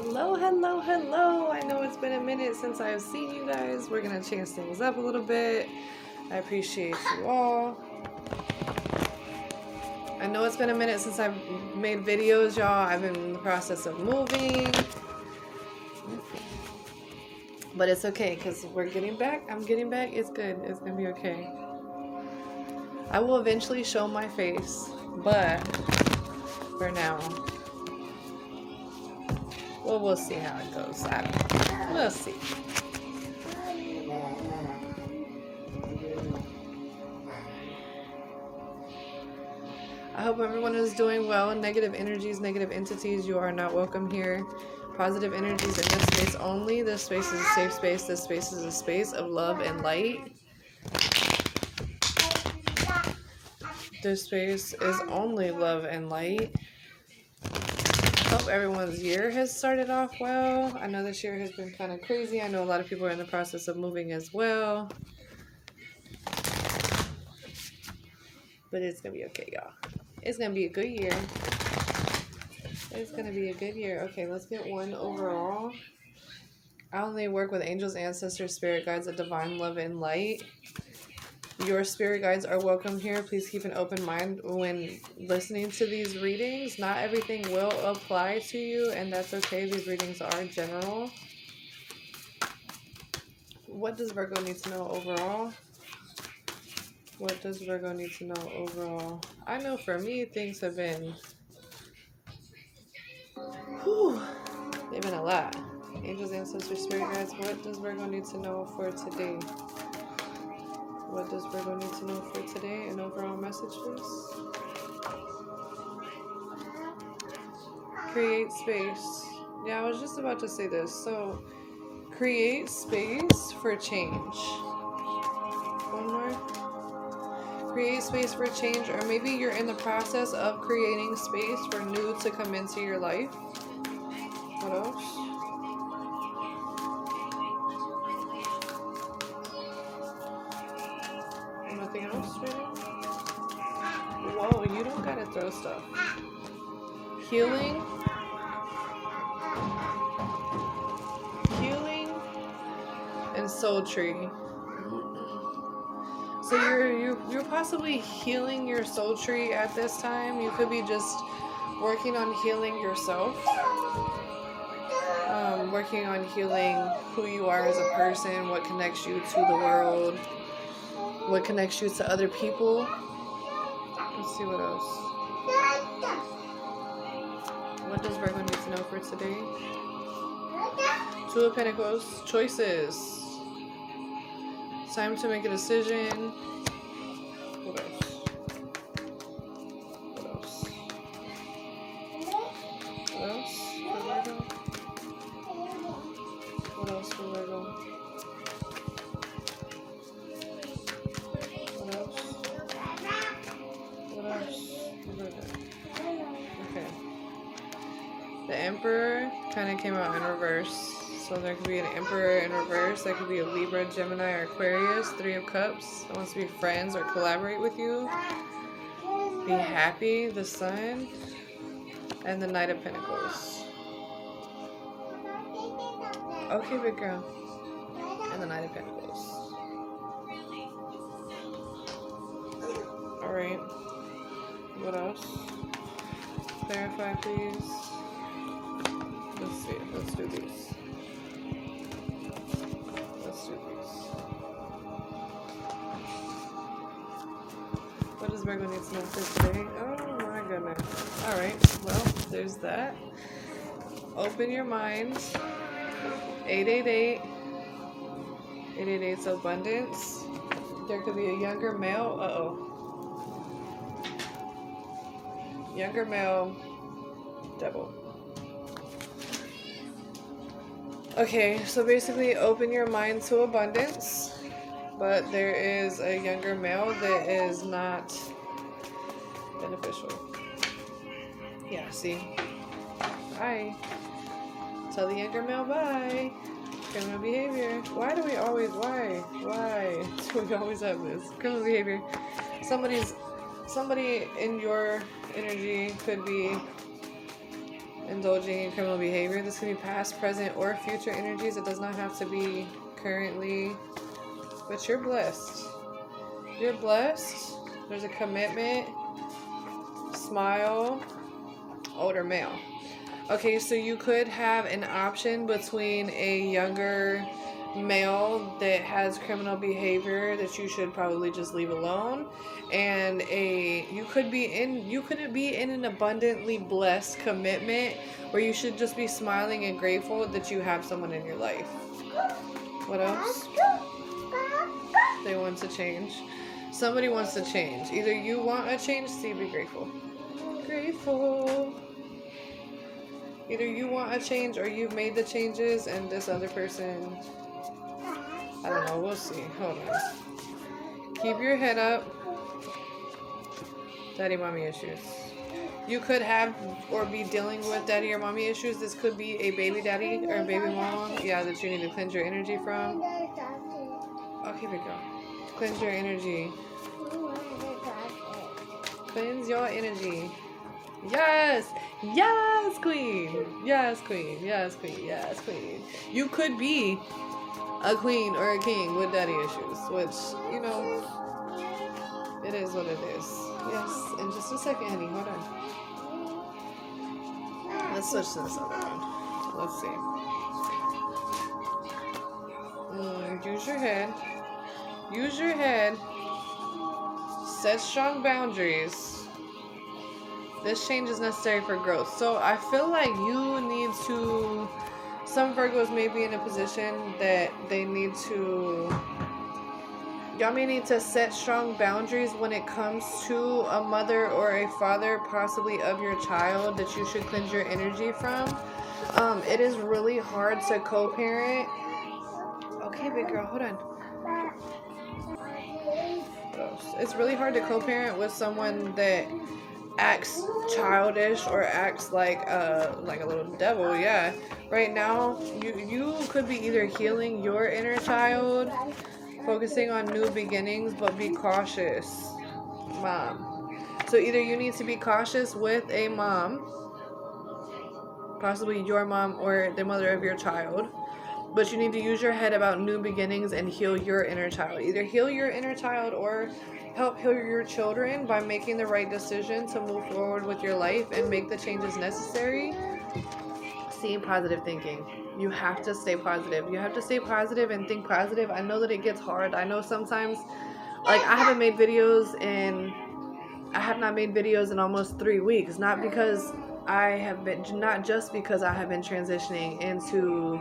Hello, hello, hello. I know it's been a minute since I've seen you guys. We're going to change things up a little bit. I appreciate you all. I know it's been a minute since I've made videos, y'all. I've been in the process of moving. But it's okay because we're getting back. I'm getting back. It's good. It's going to be okay. I will eventually show my face, but for now, well, we'll see how it goes. We'll see. I hope everyone is doing well. Negative energies, negative entities, you are not welcome here. Positive energies in this space only. This space is a safe space. This space is a space of love and light. This space is only love and light. Hope everyone's year has started off well. I know this year has been kind of crazy. I know a lot of people are in the process of moving as well. But it's going to be okay, y'all. It's going to be a good year. It's going to be a good year. Okay, let's get one overall. I only work with angels, ancestors, spirit guides, of divine love and light. Your spirit guides are welcome here. Please keep an open mind when listening to these readings. Not everything will apply to you, and that's okay. These readings are general. What does Virgo need to know overall? What does Virgo need to know overall? I know for me, things have been. Whew, they've been a lot. Angels, ancestors, spirit guides. What does Virgo need to know for today? What does Virgo need to know for today? An overall message, please. Create space. Yeah, I was just about to say this. So, create space for change. One more. Create space for change, or maybe you're in the process of creating space for new to come into your life. What else? Nothing else, right Whoa, you don't gotta throw stuff. Healing. Healing and soul tree. So you're you you're possibly healing your soul tree at this time. You could be just working on healing yourself. Um, working on healing who you are as a person, what connects you to the world, what connects you to other people. Let's see what else. What does Virgo need to know for today? Two of Pentacles, choices. Time to make a decision. What else? What else? What else for Virgo? What else Emperor kind of came out in reverse. So there could be an Emperor in reverse. That could be a Libra, Gemini, or Aquarius. Three of Cups. Wants to be friends or collaborate with you. Be happy. The Sun. And the Knight of Pentacles. Okay, big girl. And the Knight of Pentacles. Alright. What else? Clarify, please. Let's do this. Let's do these. What does Virgo need to know for today? Oh my goodness. Alright, well, there's that. Open your mind. 888. 888's abundance. There could be a younger male. Uh oh. Younger male. Devil. Okay, so basically open your mind to abundance, but there is a younger male that is not beneficial. Yeah, see? Bye. Tell the younger male bye. Criminal behavior. Why do we always, why? Why do we always have this? Criminal behavior. Somebody's, somebody in your energy could be indulging in criminal behavior. This can be past, present, or future energies. It does not have to be currently. But you're blessed. You're blessed. There's a commitment. Smile. Older male. Okay, so you could have an option between a younger male that has criminal behavior that you should probably just leave alone. And a you could be in you could be in an abundantly blessed commitment where you should just be smiling and grateful that you have someone in your life. What else? They want to change. Somebody wants to change. Either you want a change so be grateful. Grateful. Either you want a change or you've made the changes and this other person We'll see. Hold on. Keep your head up. Daddy mommy issues. You could have or be dealing with daddy or mommy issues. This could be a baby daddy or a baby mom. Yeah, that you need to cleanse your energy from. Okay, here we go. Cleanse your energy. Cleanse your energy. Yes! Yes, queen! Yes, queen. Yes, queen. Yes, queen. You could be a queen or a king with daddy issues, which, you know, it is what it is. Yes, in just a second, honey, hold on. Let's switch to this other one. Let's see. Mm, use your head. Use your head. Set strong boundaries. This change is necessary for growth. So I feel like you need to some Virgos may be in a position that they need to y'all may need to set strong boundaries when it comes to a mother or a father possibly of your child that you should cleanse your energy from. Um, it is really hard to co-parent. Okay big girl hold on. It's really hard to co-parent with someone that acts childish or acts like uh like a little devil yeah. Right now you you could be either healing your inner child focusing on new beginnings but be cautious mom. So either you need to be cautious with a mom possibly your mom or the mother of your child but you need to use your head about new beginnings and heal your inner child either heal your inner child or help heal your children by making the right decision to move forward with your life and make the changes necessary. Seeing positive thinking. You have to stay positive. You have to stay positive and think positive. I know that it gets hard. I know sometimes, like, I haven't made videos in, I have not made videos in almost three weeks. Not because I have been, not just because I have been transitioning into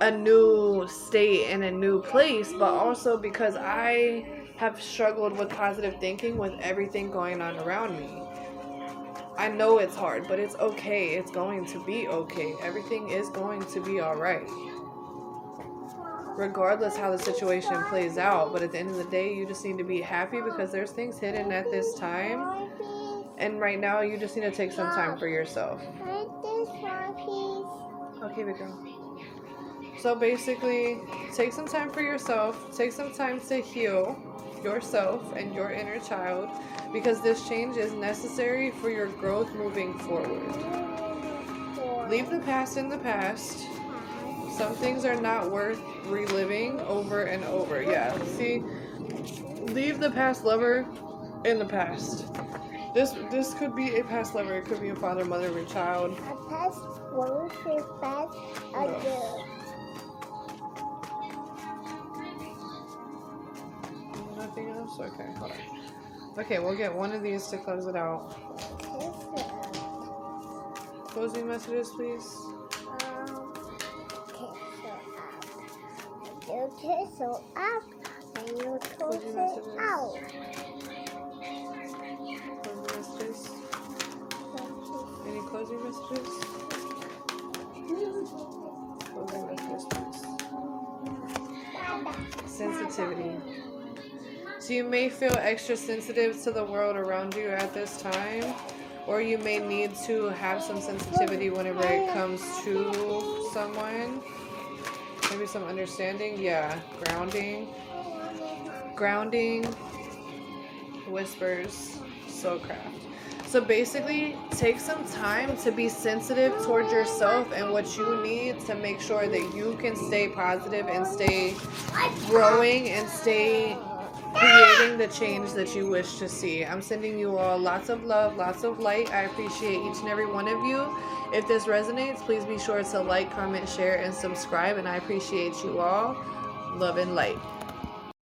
a new state and a new place, but also because I have struggled with positive thinking with everything going on around me. I know it's hard, but it's okay. It's going to be okay. Everything is going to be all right. Regardless how the situation plays out, but at the end of the day, you just need to be happy because there's things hidden at this time. And right now, you just need to take some time for yourself. Okay, big girl. So basically, take some time for yourself. Take some time to heal yourself and your inner child because this change is necessary for your growth moving forward. Leave the past in the past. Some things are not worth reliving over and over. Yeah, see, leave the past lover in the past. This this could be a past lover. It could be a father, mother, or child. A past lover, past a girl. Okay, hold on. Okay, we'll get one of these to close it out. Closing messages, please. Um, okay, so up. And you close it out. Closing messages. Any closing messages? Closing messages. Sensitivity. You may feel extra sensitive to the world around you at this time, or you may need to have some sensitivity whenever it comes to someone. Maybe some understanding. Yeah, grounding. Grounding. Whispers. Soulcraft. So basically, take some time to be sensitive towards yourself and what you need to make sure that you can stay positive and stay growing and stay creating the change that you wish to see. I'm sending you all lots of love, lots of light. I appreciate each and every one of you. If this resonates, please be sure to like, comment, share, and subscribe. And I appreciate you all. Love and light.